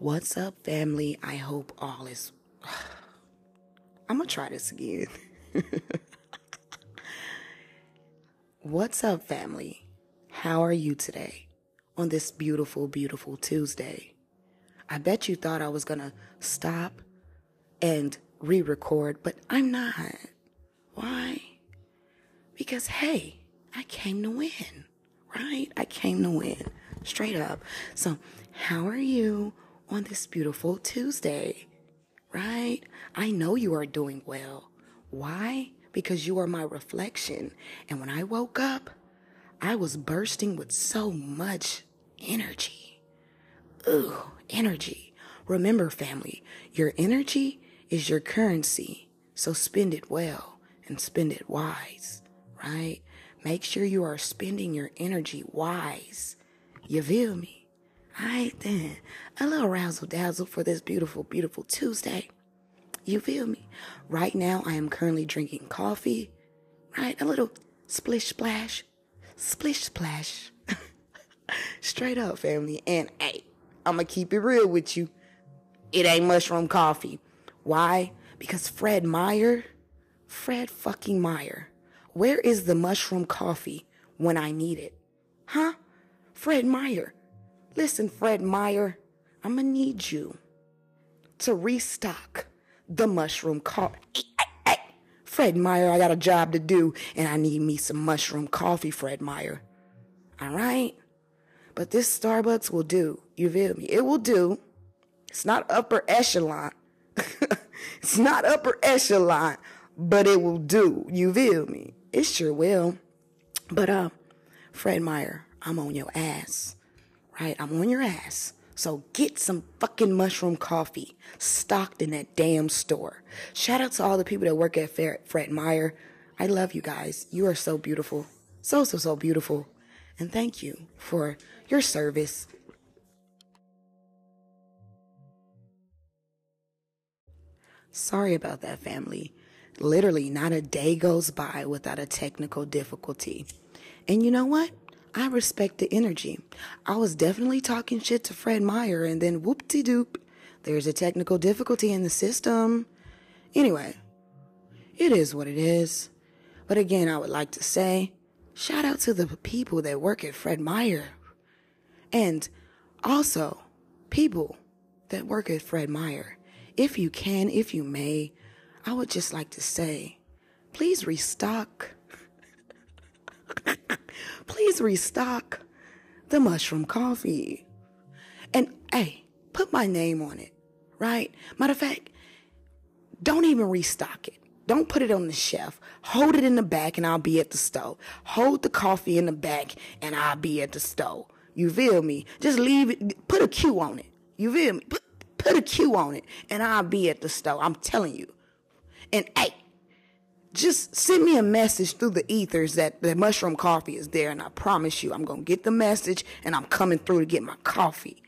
What's up, family? I hope all is. I'm gonna try this again. What's up, family? How are you today on this beautiful, beautiful Tuesday? I bet you thought I was gonna stop and re record, but I'm not. Why? Because, hey, I came to win, right? I came to win, straight up. So, how are you on this beautiful Tuesday, right? I know you are doing well. Why? Because you are my reflection. And when I woke up, I was bursting with so much energy. Ooh, energy. Remember, family, your energy is your currency. So spend it well and spend it wise, right? Make sure you are spending your energy wise. You feel me? Right, then. A little razzle dazzle for this beautiful, beautiful Tuesday. You feel me? Right now, I am currently drinking coffee, right? A little splish splash, splish splash. Straight up, family. And hey, I'm gonna keep it real with you. It ain't mushroom coffee. Why? Because Fred Meyer, Fred fucking Meyer, where is the mushroom coffee when I need it? Huh? Fred Meyer, Listen, Fred Meyer, I'm gonna need you to restock the mushroom coffee. Fred Meyer, I got a job to do and I need me some mushroom coffee, Fred Meyer. All right? But this Starbucks will do. You feel me? It will do. It's not upper echelon. it's not upper echelon, but it will do. You feel me? It sure will. But uh, Fred Meyer, I'm on your ass right? I'm on your ass. So get some fucking mushroom coffee stocked in that damn store. Shout out to all the people that work at Fred Meyer. I love you guys. You are so beautiful. So, so, so beautiful. And thank you for your service. Sorry about that, family. Literally, not a day goes by without a technical difficulty. And you know what? I respect the energy. I was definitely talking shit to Fred Meyer, and then whoop de doop, there's a technical difficulty in the system. Anyway, it is what it is. But again, I would like to say shout out to the people that work at Fred Meyer. And also, people that work at Fred Meyer. If you can, if you may, I would just like to say, please restock please restock the mushroom coffee. And hey, put my name on it, right? Matter of fact, don't even restock it. Don't put it on the shelf. Hold it in the back and I'll be at the stove. Hold the coffee in the back and I'll be at the stove. You feel me? Just leave it, put a Q on it. You feel me? Put, put a Q on it and I'll be at the stove. I'm telling you. And hey, just send me a message through the ethers that the mushroom coffee is there, and I promise you, I'm gonna get the message and I'm coming through to get my coffee.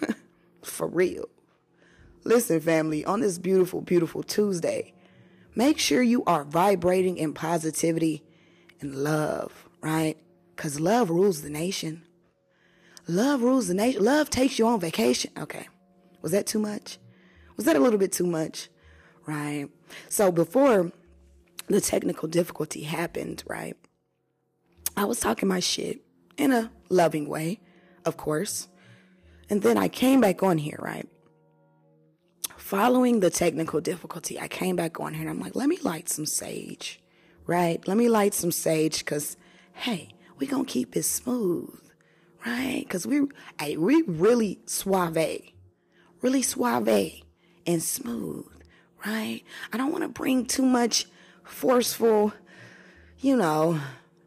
For real. Listen, family, on this beautiful, beautiful Tuesday, make sure you are vibrating in positivity and love, right? Because love rules the nation. Love rules the nation. Love takes you on vacation. Okay. Was that too much? Was that a little bit too much? Right. So before the technical difficulty happened, right? I was talking my shit in a loving way, of course. And then I came back on here, right? Following the technical difficulty, I came back on here and I'm like, let me light some sage, right? Let me light some sage because, hey, we gonna keep it smooth, right? Because we, hey, we really suave, really suave and smooth, right? I don't want to bring too much forceful, you know,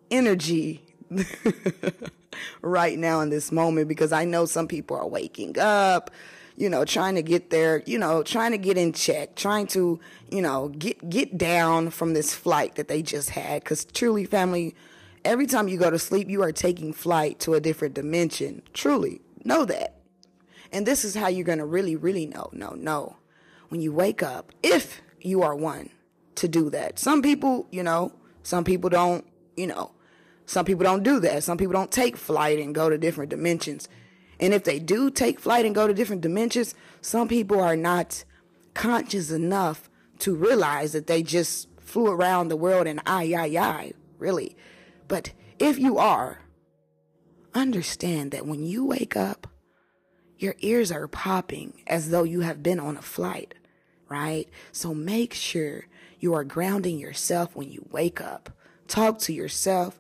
energy right now in this moment because I know some people are waking up, you know, trying to get there, you know, trying to get in check, trying to, you know, get get down from this flight that they just had cuz truly family every time you go to sleep you are taking flight to a different dimension. Truly, know that. And this is how you're going to really really know. No, no. When you wake up, if you are one to do that. Some people, you know, some people don't, you know, some people don't do that. Some people don't take flight and go to different dimensions. And if they do take flight and go to different dimensions, some people are not conscious enough to realize that they just flew around the world and I, I, I, really. But if you are, understand that when you wake up, your ears are popping as though you have been on a flight, right? So make sure you are grounding yourself when you wake up. Talk to yourself.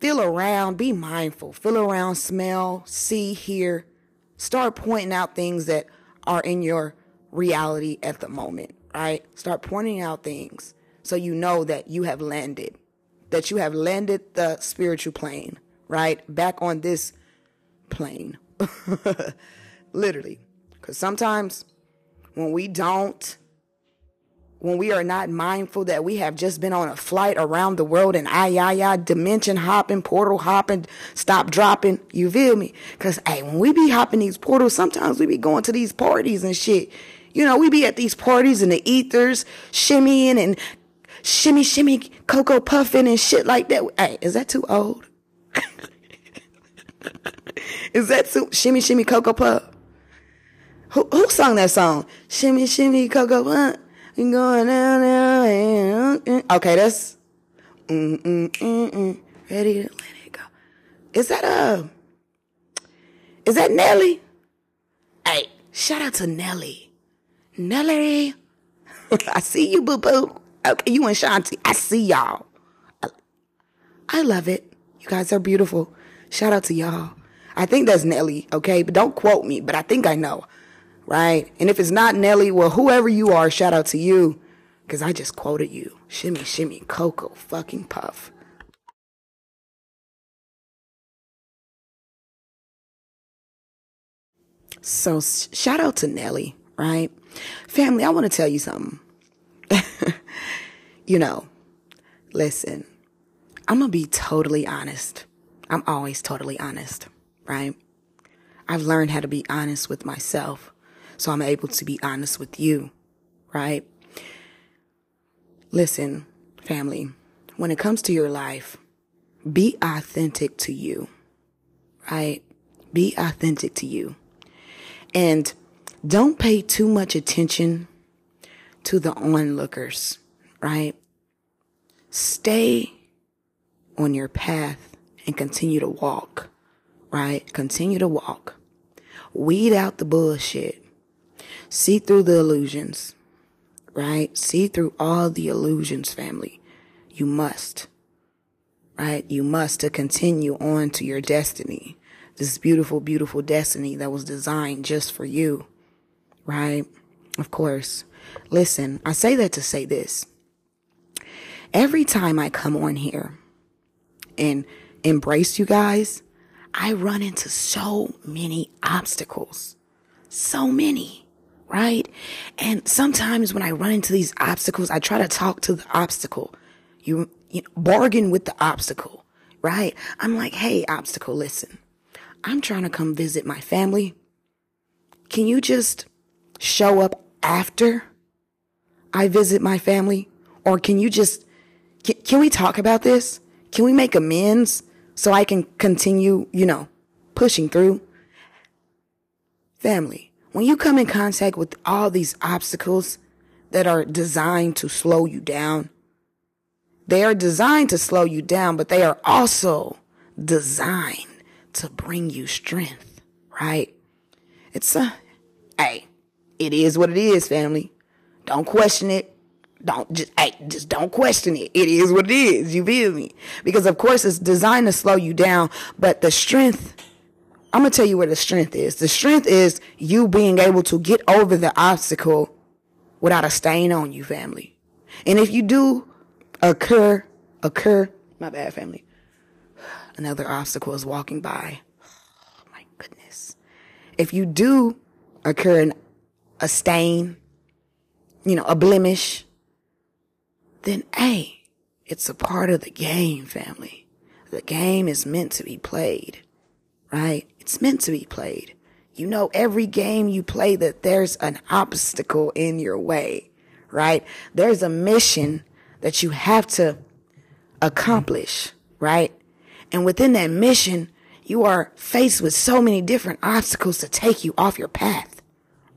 Feel around, be mindful. Feel around, smell, see, hear. Start pointing out things that are in your reality at the moment, right? Start pointing out things so you know that you have landed, that you have landed the spiritual plane, right? Back on this plane. Literally. Because sometimes when we don't, when we are not mindful that we have just been on a flight around the world and I, I, I, dimension hopping, portal hopping, stop dropping, you feel me? Because, hey, when we be hopping these portals, sometimes we be going to these parties and shit. You know, we be at these parties in the ethers, shimmying and shimmy, shimmy, cocoa puffing and shit like that. Hey, is that too old? is that too shimmy, shimmy, cocoa puff? Who, who sung that song? Shimmy, shimmy, cocoa puff. You going down there. Okay, that's mm, mm, mm, mm. ready to let it go. Is that a? Is that Nelly? Hey, shout out to Nelly. Nelly, I see you, boo boo. Okay, you and Shanti, I see y'all. I love it. You guys are beautiful. Shout out to y'all. I think that's Nelly, okay? But don't quote me, but I think I know right? And if it's not Nelly, well, whoever you are, shout out to you, because I just quoted you. Shimmy, shimmy, Coco, fucking puff. So, shout out to Nelly, right? Family, I want to tell you something. you know, listen, I'm going to be totally honest. I'm always totally honest, right? I've learned how to be honest with myself so I'm able to be honest with you, right? Listen, family, when it comes to your life, be authentic to you, right? Be authentic to you. And don't pay too much attention to the onlookers, right? Stay on your path and continue to walk, right? Continue to walk. Weed out the bullshit. See through the illusions, right? See through all the illusions, family. You must, right? You must to continue on to your destiny. This beautiful, beautiful destiny that was designed just for you, right? Of course. Listen, I say that to say this. Every time I come on here and embrace you guys, I run into so many obstacles. So many right? And sometimes when I run into these obstacles, I try to talk to the obstacle. You, you bargain with the obstacle, right? I'm like, hey, obstacle, listen, I'm trying to come visit my family. Can you just show up after I visit my family? Or can you just, can, can we talk about this? Can we make amends so I can continue, you know, pushing through? Family when you come in contact with all these obstacles that are designed to slow you down, they are designed to slow you down, but they are also designed to bring you strength, right? It's a, hey, it is what it is, family. Don't question it. Don't just, hey, just don't question it. It is what it is. You feel me? Because of course it's designed to slow you down, but the strength I'm going to tell you where the strength is. The strength is you being able to get over the obstacle without a stain on you, family. And if you do occur, occur, my bad, family. Another obstacle is walking by. Oh, my goodness. If you do occur in a stain, you know, a blemish, then hey, it's a part of the game, family. The game is meant to be played, right? It's meant to be played. You know, every game you play that there's an obstacle in your way, right? There's a mission that you have to accomplish, right? And within that mission, You are faced with so many different obstacles to take you off your path,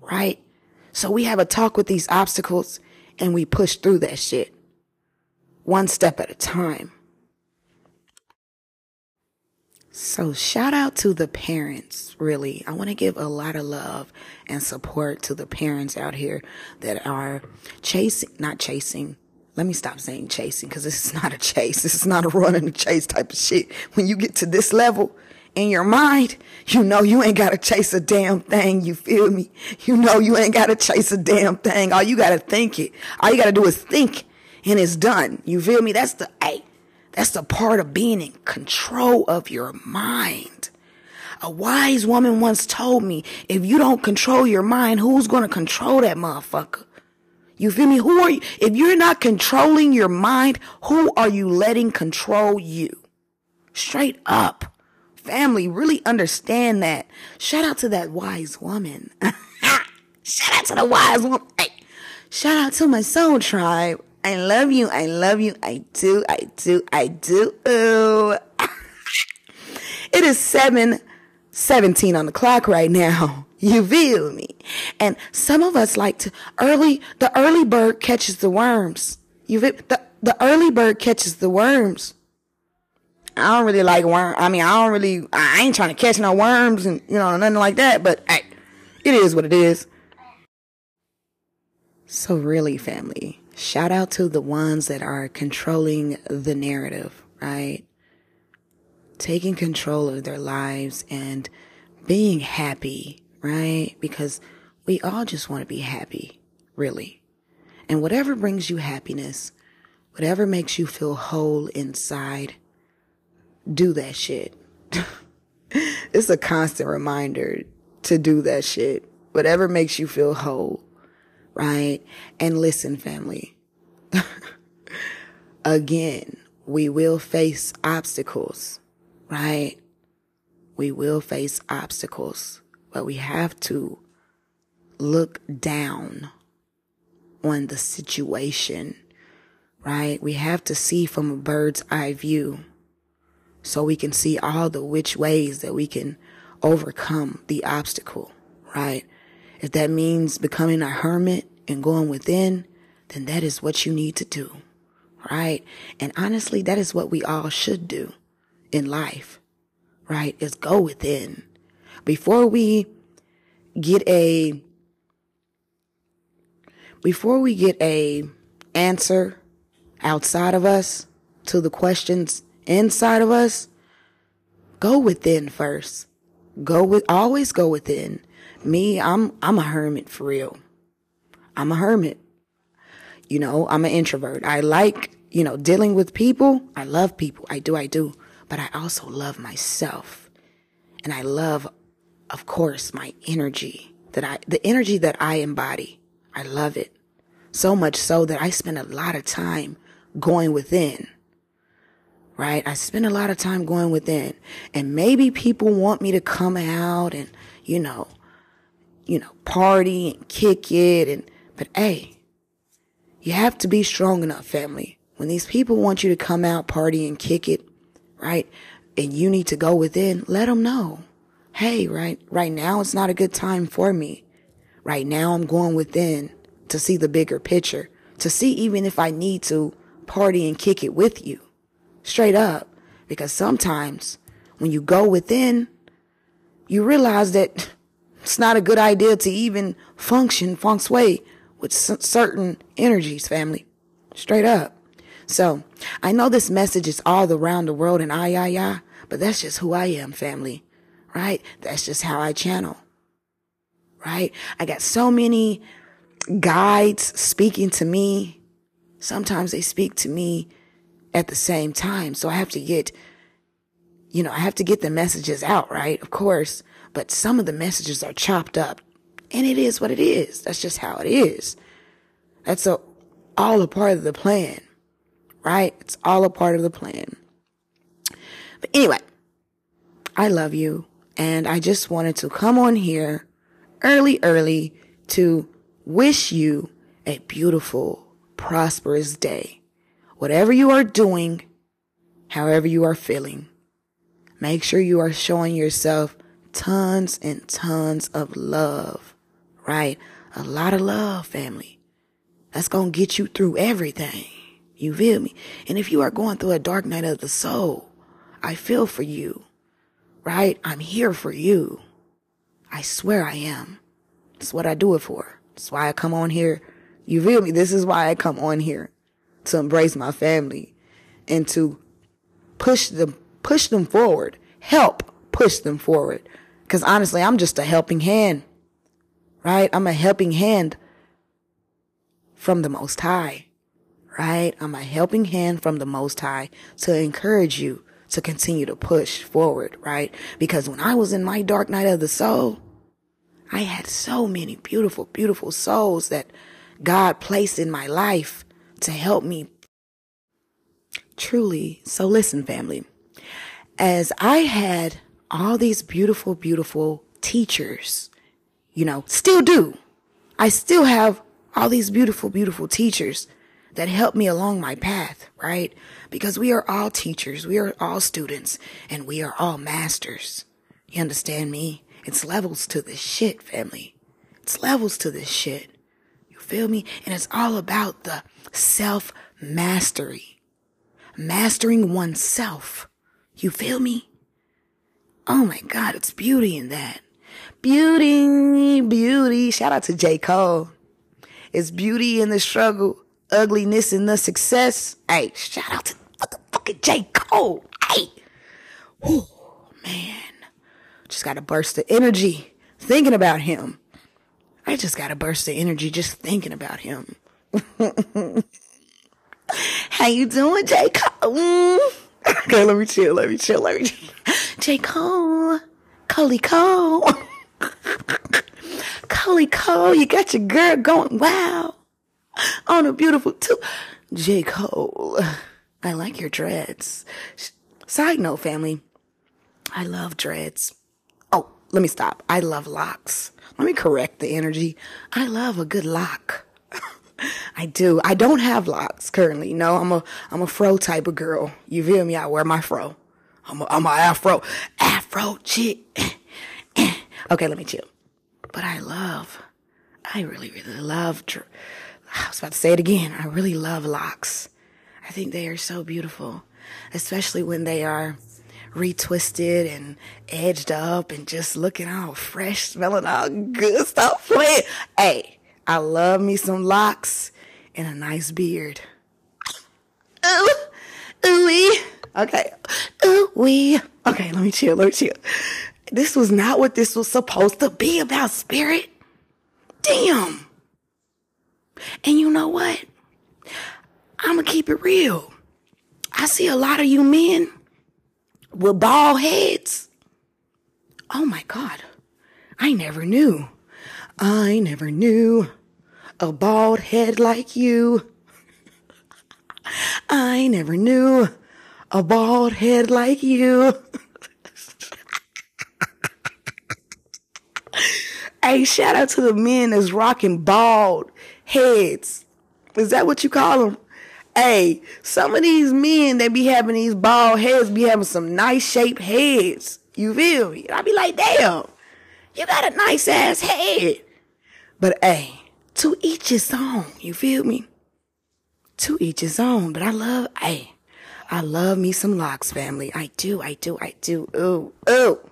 right? So we have a talk with these obstacles and we push through that shit one step at a time. So shout out to the parents, really. I want to give a lot of love and support to the parents out here that are chasing, not chasing. Let me stop saying chasing because this is not a chase. This is not a run and a chase type of shit. When you get to this level in your mind, you know you ain't got to chase a damn thing. You feel me? You know you ain't got to chase a damn thing. All you got to think it. All you got to do is think and it's done. You feel me? That's the, hey, that's the part of being in control of your mind. A wise woman once told me, if you don't control your mind, who's going to control that motherfucker? You feel me? Who are you? If you're not controlling your mind, who are you letting control you? Straight up. Family, really understand that. Shout out to that wise woman. shout out to the wise woman. Hey, shout out to my soul tribe. I love you. I love you. I do. I do. I do. Ooh. it is 7 17 on the clock right now. You feel me? And some of us like to early, the early bird catches the worms. You feel, the, the early bird catches the worms. I don't really like worm. I mean, I don't really, I ain't trying to catch no worms and, you know, nothing like that, but hey, it is what it is. So really, family, shout out to the ones that are controlling the narrative, right? Taking control of their lives and being happy, right? Because we all just want to be happy, really. And whatever brings you happiness, whatever makes you feel whole inside, do that shit. it's a constant reminder to do that shit. Whatever makes you feel whole right? And listen, family. Again, we will face obstacles, right? We will face obstacles, but we have to look down on the situation, right? We have to see from a bird's eye view so we can see all the which ways that we can overcome the obstacle, right? If that means becoming a hermit and going within, then that is what you need to do. Right? And honestly, that is what we all should do in life. Right? Is go within. Before we get a before we get a answer outside of us to the questions inside of us, go within first. Go with always go within. Me, I'm I'm a hermit for real. I'm a hermit. You know, I'm an introvert. I like, you know, dealing with people. I love people. I do, I do. But I also love myself. And I love, of course, my energy that I, the energy that I embody. I love it. So much so that I spend a lot of time going within. Right? I spend a lot of time going within. And maybe people want me to come out and, you know, you know, party and kick it and but hey, you have to be strong enough, family. When these people want you to come out, party and kick it, right? And you need to go within, let them know. Hey, right, right now it's not a good time for me. Right now I'm going within to see the bigger picture, to see even if I need to party and kick it with you. Straight up. Because sometimes when you go within, you realize that it's not a good idea to even function feng shui with certain energies, family. Straight up. So I know this message is all around the world and I, I, I, but that's just who I am, family. Right? That's just how I channel. Right? I got so many guides speaking to me. Sometimes they speak to me at the same time. So I have to get, you know, I have to get the messages out, right? Of course. But some of the messages are chopped up and it is what it is. That's just how it is. That's a, all a part of the plan, right? It's all a part of the plan. But anyway, I love you. And I just wanted to come on here early, early to wish you a beautiful, prosperous day. Whatever you are doing, however you are feeling, Make sure you are showing yourself tons and tons of love, right? A lot of love, family. That's going to get you through everything. You feel me? And if you are going through a dark night of the soul, I feel for you, right? I'm here for you. I swear I am. That's what I do it for. That's why I come on here. You feel me? This is why I come on here to embrace my family and to push them, push them forward, help push them forward. Cause honestly, I'm just a helping hand, right? I'm a helping hand from the Most High, right? I'm a helping hand from the Most High to encourage you to continue to push forward, right? Because when I was in my dark night of the soul, I had so many beautiful, beautiful souls that God placed in my life to help me. Truly. So listen, family. As I had all these beautiful, beautiful teachers, you know, still do. I still have all these beautiful, beautiful teachers that help me along my path, right? Because we are all teachers, we are all students, and we are all masters. You understand me? It's levels to this shit, family. It's levels to this shit. You feel me? And it's all about the self mastery. Mastering oneself. You feel me? Oh my God, it's beauty in that. Beauty, beauty. Shout out to J. Cole. It's beauty in the struggle, ugliness in the success. Hey, shout out to fucking J. Cole. Hey. Whew, man. Just got a burst of energy thinking about him. I just got a burst of energy just thinking about him. How you doing, J. Cole? Okay, let me chill, let me chill, let me chill. J. Cole. Coley Cole. Coley Cole, you got your girl going, wow. On a beautiful too. J. Cole. I like your dreads. Side note, family. I love dreads. Oh, let me stop. I love locks. Let me correct the energy. I love a good lock. I do. I don't have locks currently. No, I'm a I'm a fro type of girl. You feel me? I wear my fro. I'm a, I'm a afro afro chick. okay, let me chill. But I love, I really really love. I was about to say it again. I really love locks. I think they are so beautiful, especially when they are retwisted and edged up and just looking all fresh, smelling all good stuff. Hey, I love me some locks and a nice beard. Ooh, ooh. Okay. Wee. Okay, let me chill, let me chill. This was not what this was supposed to be about, spirit. Damn. And you know what? I'm gonna keep it real. I see a lot of you men with bald heads. Oh my God. I never knew. I never knew a bald head like you. I never knew a bald head like you. hey, shout out to the men that's rocking bald heads. Is that what you call them? Hey, some of these men that be having these bald heads be having some nice shaped heads. You feel me? I be like, damn, you got a nice ass head. But hey, to each his own. You feel me? To each his own. But I love, hey, I love me some locks, family. I do, I do, I do. Ooh, ooh.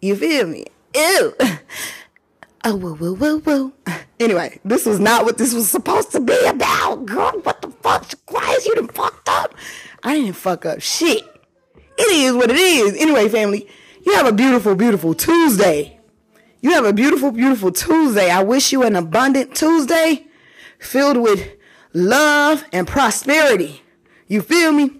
You feel me? Ew. Oh, woo, woo, woo, woo. Anyway, this was not what this was supposed to be about. Girl, what the fuck? Christ, you done fucked up. I didn't fuck up shit. It is what it is. Anyway, family, you have a beautiful, beautiful Tuesday. You have a beautiful, beautiful Tuesday. I wish you an abundant Tuesday filled with love and prosperity. You feel me?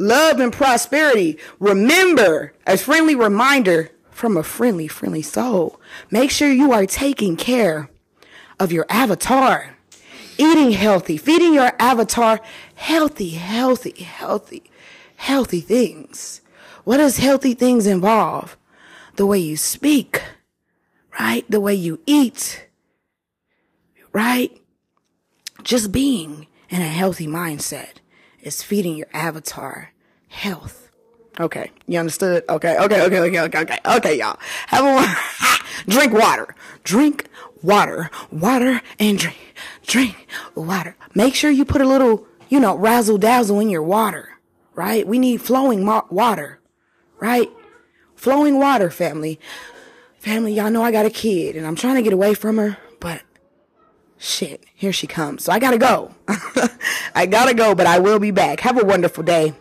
Love and prosperity. Remember, a friendly reminder from a friendly, friendly soul. Make sure you are taking care of your avatar, eating healthy, feeding your avatar healthy, healthy, healthy, healthy things. What does healthy things involve? The way you speak, right? The way you eat, right? Just being in a healthy mindset is feeding your avatar health, Okay, you understood? Okay, okay, okay, okay, okay, okay, okay, y'all. Have a drink water. Drink water. Water and drink. Drink water. Make sure you put a little, you know, razzle dazzle in your water, right? We need flowing mo- water, right? Flowing water, family. Family, y'all know I got a kid and I'm trying to get away from her, shit, here she comes. So I gotta go. I gotta go, but I will be back. Have a wonderful day.